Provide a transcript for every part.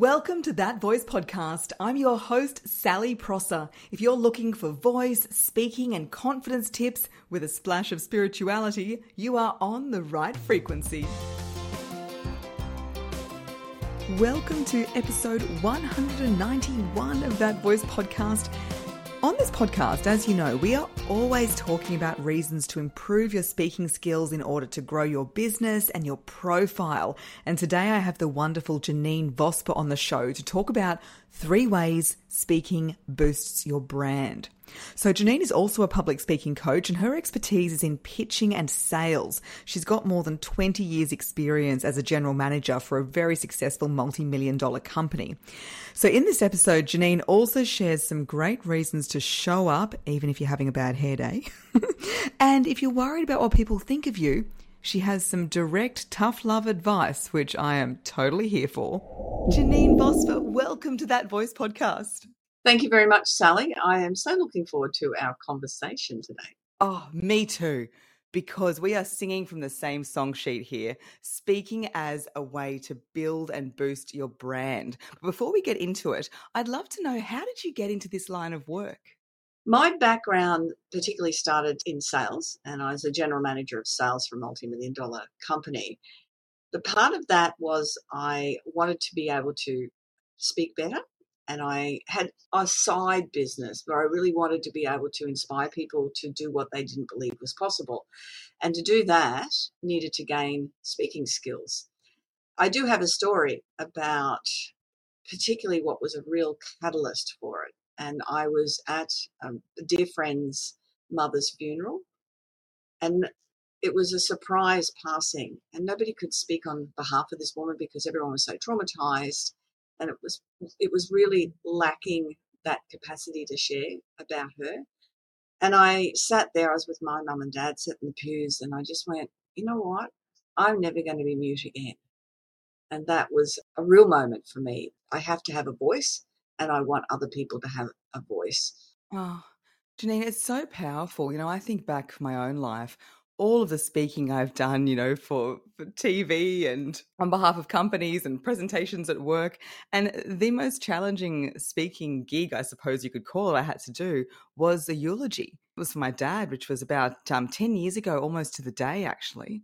Welcome to That Voice podcast. I'm your host, Sally Prosser. If you're looking for voice, speaking, and confidence tips with a splash of spirituality, you are on the right frequency. Welcome to episode 191 of That Voice podcast. On this podcast, as you know, we are always talking about reasons to improve your speaking skills in order to grow your business and your profile. And today I have the wonderful Janeen Vosper on the show to talk about three ways speaking boosts your brand. So, Janeen is also a public speaking coach, and her expertise is in pitching and sales. She's got more than 20 years' experience as a general manager for a very successful multi million dollar company. So, in this episode, Janeen also shares some great reasons to show up, even if you're having a bad hair day. and if you're worried about what people think of you, she has some direct, tough love advice, which I am totally here for. Janeen Vosper, welcome to That Voice podcast. Thank you very much, Sally. I am so looking forward to our conversation today. Oh, me too, because we are singing from the same song sheet here, speaking as a way to build and boost your brand. But before we get into it, I'd love to know how did you get into this line of work? My background particularly started in sales, and I was a general manager of sales for a multi million dollar company. But part of that was I wanted to be able to speak better. And I had a side business where I really wanted to be able to inspire people to do what they didn't believe was possible. And to do that, needed to gain speaking skills. I do have a story about particularly what was a real catalyst for it and I was at um, a dear friend's mother's funeral, and it was a surprise passing, and nobody could speak on behalf of this woman because everyone was so traumatized, and it was it was really lacking that capacity to share about her. And I sat there. I was with my mum and dad, sat in the pews, and I just went, you know what? I'm never going to be mute again. And that was a real moment for me. I have to have a voice and I want other people to have a voice. Oh, Janeen, it's so powerful. You know, I think back my own life, all of the speaking I've done, you know, for, for TV and on behalf of companies and presentations at work. And the most challenging speaking gig, I suppose you could call it, I had to do was a eulogy. It was for my dad, which was about um, 10 years ago, almost to the day, actually.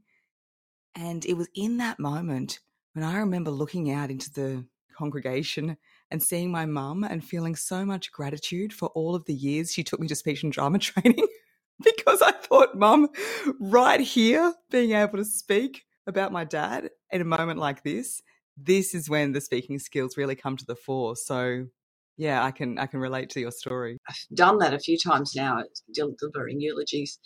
And it was in that moment when I remember looking out into the congregation and seeing my mum and feeling so much gratitude for all of the years she took me to speech and drama training because I thought, mum, right here, being able to speak about my dad in a moment like this, this is when the speaking skills really come to the fore. So yeah, I can I can relate to your story. I've done that a few times now, delivering eulogies.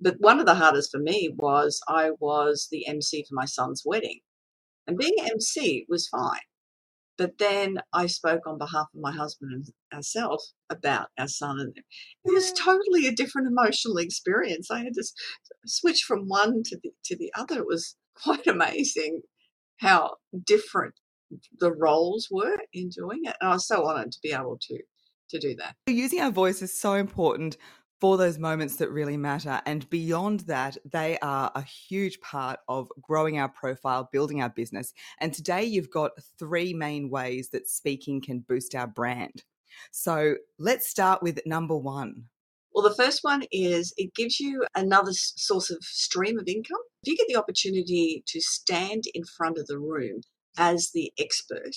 But one of the hardest for me was I was the MC for my son's wedding. And being MC was fine. But then I spoke on behalf of my husband and ourselves about our son, and it was totally a different emotional experience. I had to switch from one to the to the other. It was quite amazing how different the roles were in doing it, and I was so honoured to be able to to do that. Using our voice is so important for those moments that really matter. And beyond that, they are a huge part of growing our profile, building our business. And today you've got three main ways that speaking can boost our brand. So let's start with number one. Well, the first one is it gives you another source of stream of income. If you get the opportunity to stand in front of the room as the expert,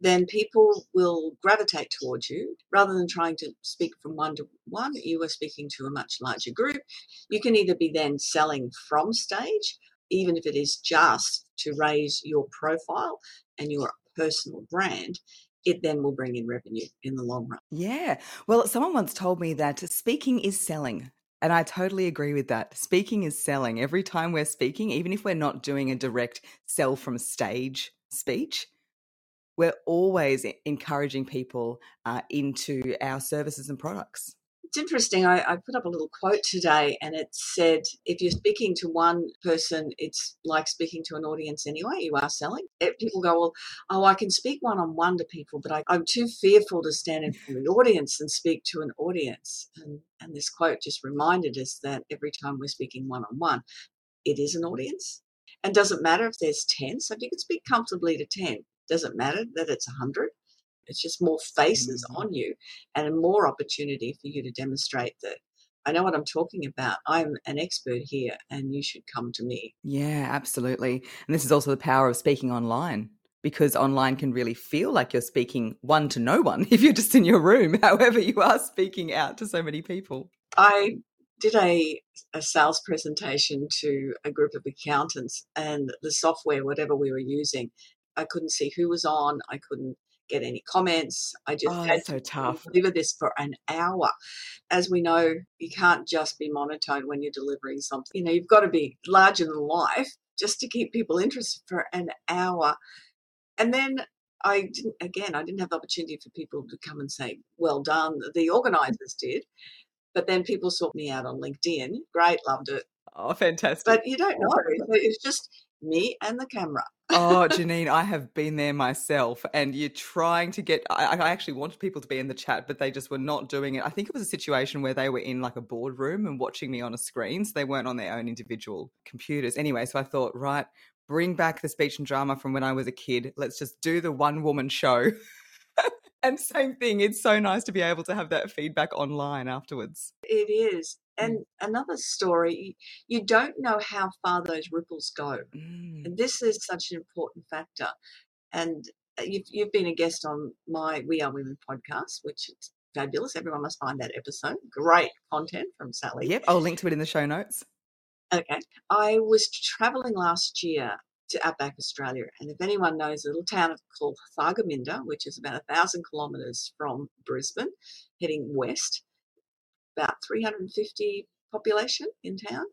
then people will gravitate towards you rather than trying to speak from one to one. You are speaking to a much larger group. You can either be then selling from stage, even if it is just to raise your profile and your personal brand. It then will bring in revenue in the long run. Yeah. Well, someone once told me that speaking is selling. And I totally agree with that. Speaking is selling. Every time we're speaking, even if we're not doing a direct sell from stage speech, we're always encouraging people uh, into our services and products. It's interesting. I, I, put up a little quote today and it said, if you're speaking to one person, it's like speaking to an audience anyway. You are selling. People go, well, oh, I can speak one on one to people, but I, am too fearful to stand in front of an audience and speak to an audience. And, and this quote just reminded us that every time we're speaking one on one, it is an audience. And doesn't matter if there's 10. So if you can speak comfortably to 10, Doesn't matter that it's 100. It's just more faces Mhm. on you and more opportunity for you to demonstrate that I know what I'm talking about. I'm an expert here and you should come to me. Yeah, absolutely. And this is also the power of speaking online because online can really feel like you're speaking one to no one if you're just in your room. However, you are speaking out to so many people. I did a, a sales presentation to a group of accountants and the software, whatever we were using, I couldn't see who was on. I couldn't get any comments. I just Oh, had so to tough. deliver this for an hour. As we know, you can't just be monotone when you're delivering something. You know, you've got to be larger than life just to keep people interested for an hour. And then I didn't, again, I didn't have the opportunity for people to come and say, well done. The mm. organizers did. But then people sought me out on LinkedIn. Great, loved it. Oh, fantastic. But you don't know. It's just me and the camera. oh, Janeen, I have been there myself, and you're trying to get. I, I actually wanted people to be in the chat, but they just were not doing it. I think it was a situation where they were in like a boardroom and watching me on a screen, so they weren't on their own individual computers. Anyway, so I thought, right, bring back the speech and drama from when I was a kid. Let's just do the one woman show. and same thing, it's so nice to be able to have that feedback online afterwards. It is. Mm. And another story, you don't know how far those ripples go. Mm. And this is such an important factor. And uh, you've, you've been a guest on my We Are Women podcast, which is fabulous. Everyone must find that episode. Great content from Sally. Yep, I'll link to it in the show notes. Okay. I was traveling last year to Outback Australia, and if anyone knows a little town called Thargomindah, which is about a thousand kilometres from Brisbane, heading west, about 350 population in town.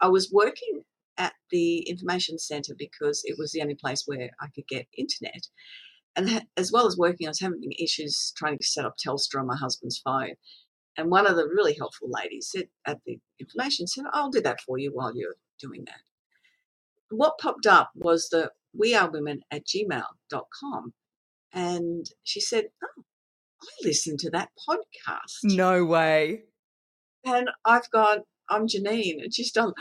I was working at the information centre because it was the only place where I could get internet. And as well as working, I was having issues trying to set up Telstra on my husband's phone. And one of the really helpful ladies at the information centre, I'll do that for you while you're doing that. What popped up was the we are women at gmail.com. And she said, Oh, I listened to that podcast. No way. And I've got, I'm Janeen, and she's done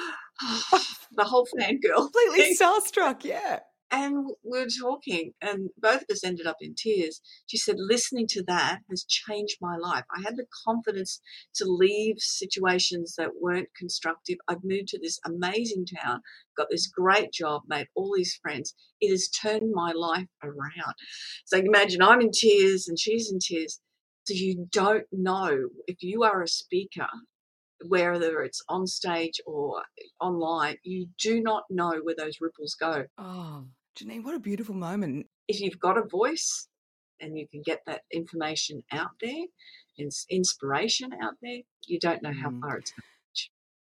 the whole fangirl. Completely starstruck, yeah. And we were talking, and both of us ended up in tears. She said, Listening to that has changed my life. I had the confidence to leave situations that weren't constructive. I've moved to this amazing town, got this great job, made all these friends. It has turned my life around. So imagine I'm in tears and she's in tears. So you don't know if you are a speaker, whether it's on stage or online, you do not know where those ripples go Oh, Janeen, what a beautiful moment. if you've got a voice and you can get that information out there and inspiration out there, you don't know how Mm. far it's going.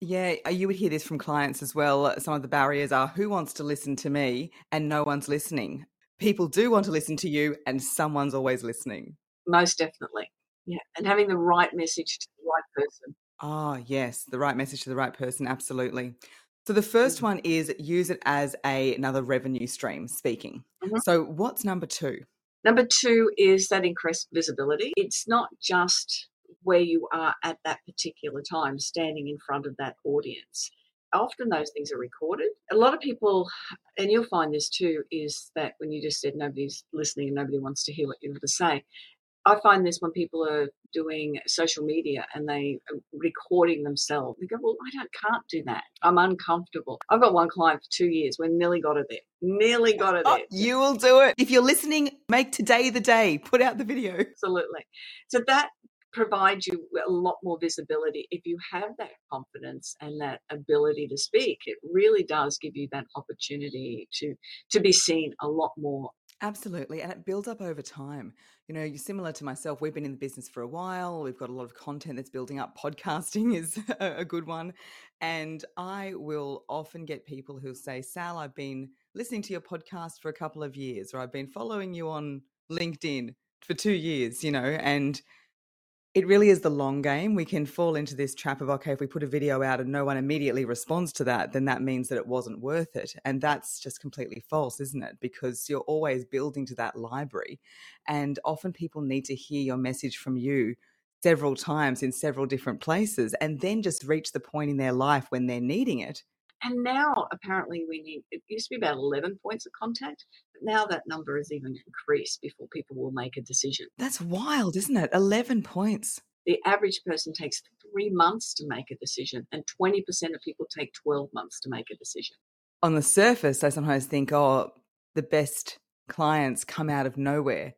Yeah, uh, you would hear this from clients as well. Uh, Some of the barriers are who wants to listen to me and no one's listening. People do want to listen to you and someone's always listening. Most definitely. Yeah. And having the right message to the right person. Oh, yes, the right message to the right person, absolutely. So the first Mhm. one is use it as a, another revenue stream, speaking. Mhm. So what's number two? Number two is that increased visibility. It's not just where you are at that particular time, standing in front of that audience. Often those things are recorded. A lot of people, and you'll find this too, is that when you just said nobody's listening and nobody wants to hear what you have to say. I find this when people are doing social media and they are recording themselves. They go, "Well, I don't can't do that. I'm uncomfortable." I've got one client for two years. We nearly got it there. Nearly got her Oh, there. you will do it. If you're listening, make today the day. Put out the video. Absolutely. So that provides you a lot more visibility. If you have that confidence and that ability to speak, it really does give you that opportunity to to be seen a lot more. Absolutely. And it builds up over time. You know, you're similar to myself. We've been in the business for a while. We've got a lot of content that's building up. Podcasting is a good one. And I will often get people who'll say, Sal, I've been listening to your podcast for a couple of years, or I've been following you on LinkedIn for two years, you know, and it really is the long game. We can fall into this trap of, okay, if we put a video out and no one immediately responds to that, then that means that it wasn't worth it. And that's just completely false, isn't it? Because you're always building to that library. And often people need to hear your message from you several times in several different places and then just reach the point in their life when they're needing it And now apparently we need, it used to be about 11 points of contact, but now that number has even increased before people will make a decision. That's wild, isn't it? 11 points. The average person takes three months to make a decision, and 20% of people take 12 months to make a decision. On the surface, I sometimes think, oh, the best clients come out of nowhere,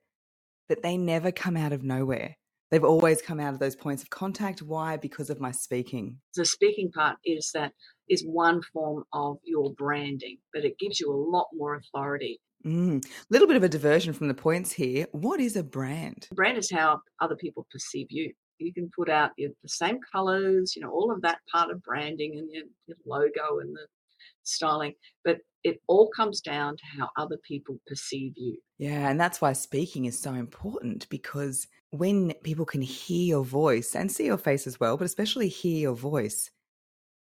but they never come out of nowhere. They've always come out of those points of contact. Why? Because of my speaking. The speaking part is that is one form of your branding, but it gives you a lot more authority. A mm. little bit of a diversion from the points here. What is a brand? Brand is how other people perceive you. You can put out the same colors, you know, all of that part of branding and your, your logo and the styling, but it all comes down to how other people perceive you. Yeah, and that's why speaking is so important because when people can hear your voice and see your face as well, but especially hear your voice,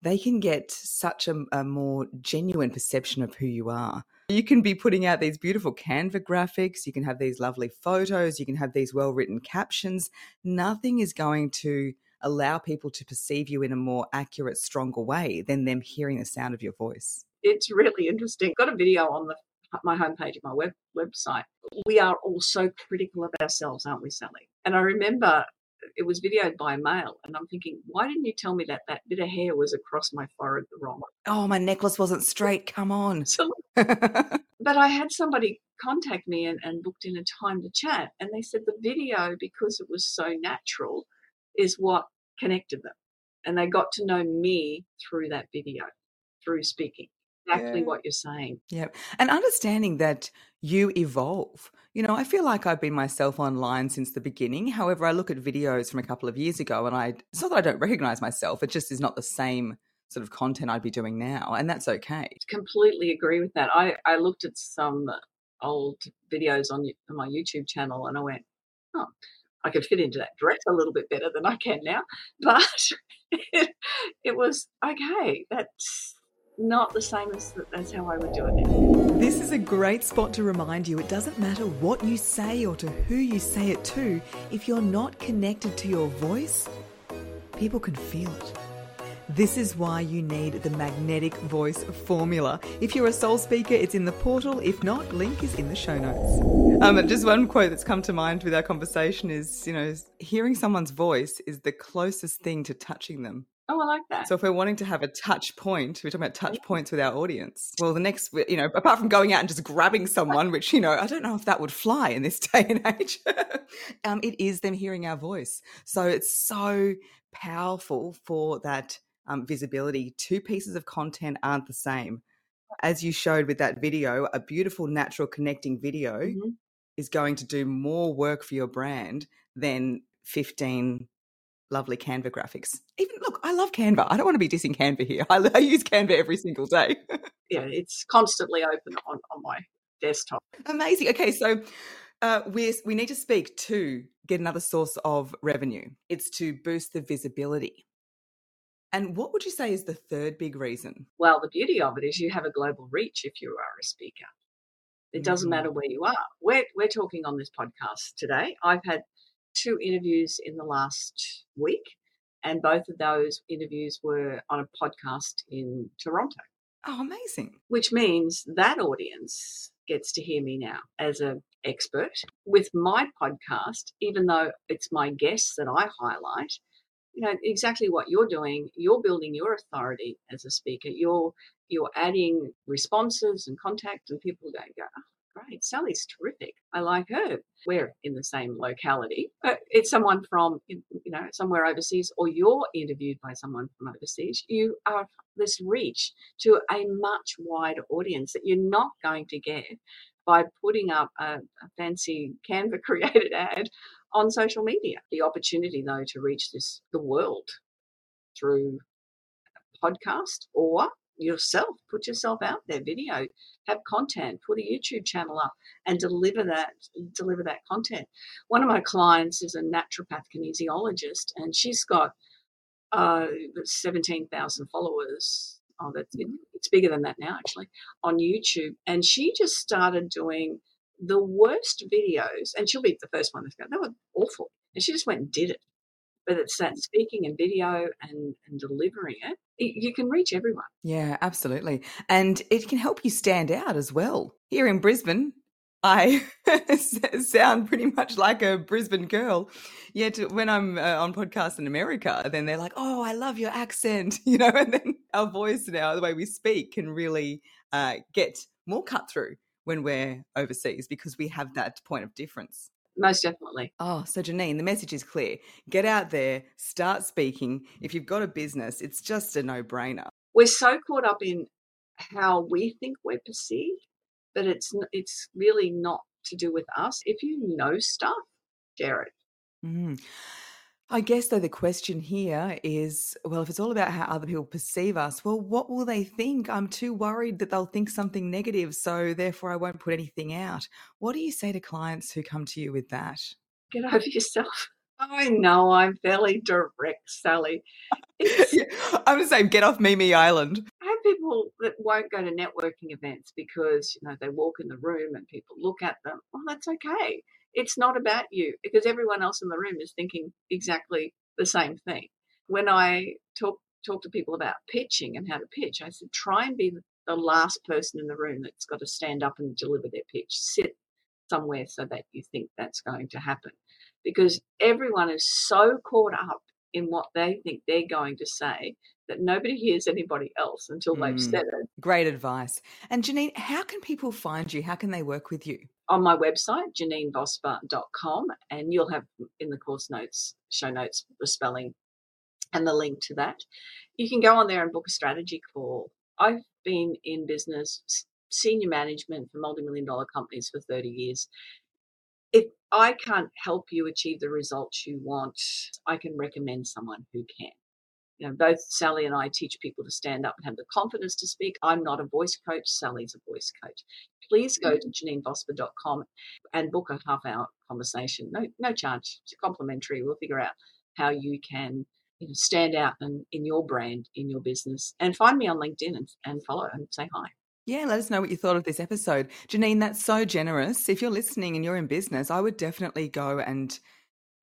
they can get such a, a, more genuine perception of who you are. You can be putting out these beautiful Canva graphics, you can have these lovely photos, you can have these well written captions. Nothing is going to allow people to perceive you in a more accurate, stronger way than them hearing the sound of your voice. It's really interesting. Got a video on the my homepage of my web website. We are all so critical of ourselves, aren't we, Sally? And I remember it was videoed by mail, and I'm thinking, why didn't you tell me that that bit of hair was across my forehead the wrong way? Oh, my necklace wasn't straight. Come on. So, but I had somebody contact me and, and booked in a time to chat, and they said the video, because it was so natural, is what connected them. And they got to know me through that video, through speaking. Exactly yeah. what you're saying. Yep. And understanding that you evolve. You know, I feel like I've been myself online since the beginning. However, I look at videos from a couple of years ago and I, it's not that I don't recognize myself, it just is not the same sort of content I'd be doing now. And that's okay. Completely agree with that. I, I looked at some old videos on, on my YouTube channel and I went, oh, I could fit into that dress a little bit better than I can now. But it, it was okay. That's not the same as as how I would do it now. This is a great spot to remind you it doesn't matter what you say or to who you say it to, if you're not connected to your voice, people can feel it. This is why you need the magnetic voice formula. If you're a soul speaker, it's in the portal. If not, link is in the show notes. Um, just one quote that's come to mind with our conversation is, you know, hearing someone's voice is the closest thing to touching them. Oh, I like that. So if we're wanting to have a touch point, we're talking about touch points with our audience. Well, the next, you know, apart from going out and just grabbing someone, which, you know, I don't know if that would fly in this day and age, um, it is them hearing our voice. So it's so powerful for that um, visibility. Two pieces of content aren't the same. As you showed with that video, a beautiful, natural, connecting video mm-hmm. is going to do more work for your brand than 15 lovely Canva graphics. Even look, I love Canva. I don't want to be dissing Canva here. I, I use Canva every single day. yeah, it's constantly open on, on my desktop. Amazing. Okay, so uh, we we need to speak to get another source of revenue. It's to boost the visibility. And what would you say is the third big reason? Well, the beauty of it is you have a global reach if you are a speaker. It doesn't mm-hmm. matter where you are. We're, we're talking on this podcast today. I've had two interviews in the last week, and both of those interviews were on a podcast in Toronto. Oh, amazing. Which means that audience gets to hear me now as an expert. With my podcast, even though it's my guests that I highlight, you know exactly what you're doing you're building your authority as a speaker you're you're adding responses and contact and people go go oh, great sally's terrific i like her we're in the same locality but it's someone from you know somewhere overseas or you're interviewed by someone from overseas you are this reach to a much wider audience that you're not going to get by putting up a, a fancy canva created ad on social media. The opportunity, though, to reach this the world through podcast or yourself, put yourself out there, video, have content, put a YouTube channel up, and deliver that deliver that content. One of my clients is a naturopath kinesiologist, and she's got uh, seventeen thousand followers. Oh, that's it, it's bigger than that now, actually, on YouTube. And she just started doing the worst videos, and she'll be the first one that's going, they were awful. And she just went and did it. Whether it's that speaking and video and, and delivering it, it, you can reach everyone. Yeah, absolutely. And it can help you stand out as well. Here in Brisbane, I sound pretty much like a Brisbane girl. Yet when I'm uh, on podcasts in America, then they're like, "Oh, I love your accent," you know, and then our voice now, the way we speak, can really uh, get more cut through when we're overseas because we have that point of difference. Most definitely. Oh, so Janeen, the message is clear. Get out there, start speaking. If you've got a business, it's just a no brainer. We're so caught up in how we think we're perceived, but it's it's really not to do with us. If you know stuff, share it. Mm. I guess, though, the question here is well, if it's all about how other people perceive us, well, what will they think? I'm too worried that they'll think something negative, so therefore I won't put anything out. What do you say to clients who come to you with that? Get over yourself. I know I'm fairly direct, Sally. I'm the same. Get off Mimi Island. I have people that won't go to networking events because you know they walk in the room and people look at them. Well, that's okay it's not about you because everyone else in the room is thinking exactly the same thing. When I talk talk to people about pitching and how to pitch, I said try and be the last person in the room that's got to stand up and deliver their pitch. Sit somewhere so that you think that's going to happen. Because everyone is so caught up in what they think they're going to say that nobody hears anybody else until they've mm, said it. Great advice. And Janeen, how can people find you? How can they work with you? On my website, janeenvosper.com, and you'll have in the course notes, show notes, the spelling and the link to that. You can go on there and book a strategy call. I've been in business, senior management for multi million dollar companies for 30 years. If I can't help you achieve the results you want, I can recommend someone who can you know, both Sally and I teach people to stand up and have the confidence to speak. I'm not a voice coach, Sally's a voice coach. Please go to janeenvosper.com and book a half hour conversation. No, no charge, it's complimentary. We'll figure out how you can you know, stand out in, in your brand, in your business. And find me on LinkedIn and, and follow and say hi. Yeah, let us know what you thought of this episode. Janeen, that's so generous. If you're listening and you're in business, I would definitely go and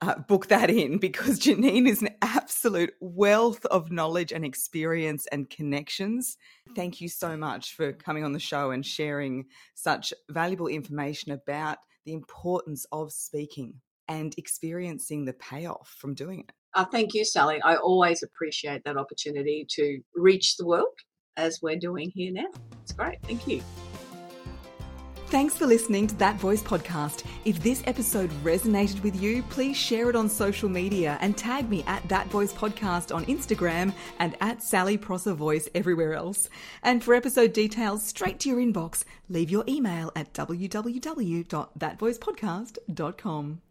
uh, book that in because Janeen is an absolute wealth of knowledge and experience and connections. Thank you so much for coming on the show and sharing such valuable information about the importance of speaking and experiencing the payoff from doing it. Uh, thank you, Sally. I always appreciate that opportunity to reach the world as we're doing here now. It's great. Thank you. Thanks for listening to That Voice podcast. If this episode resonated with you, please share it on social media and tag me at That Voice podcast on Instagram and at Sally Prosser Voice everywhere else. And for episode details straight to your inbox, leave your email at www.thatvoicepodcast.com.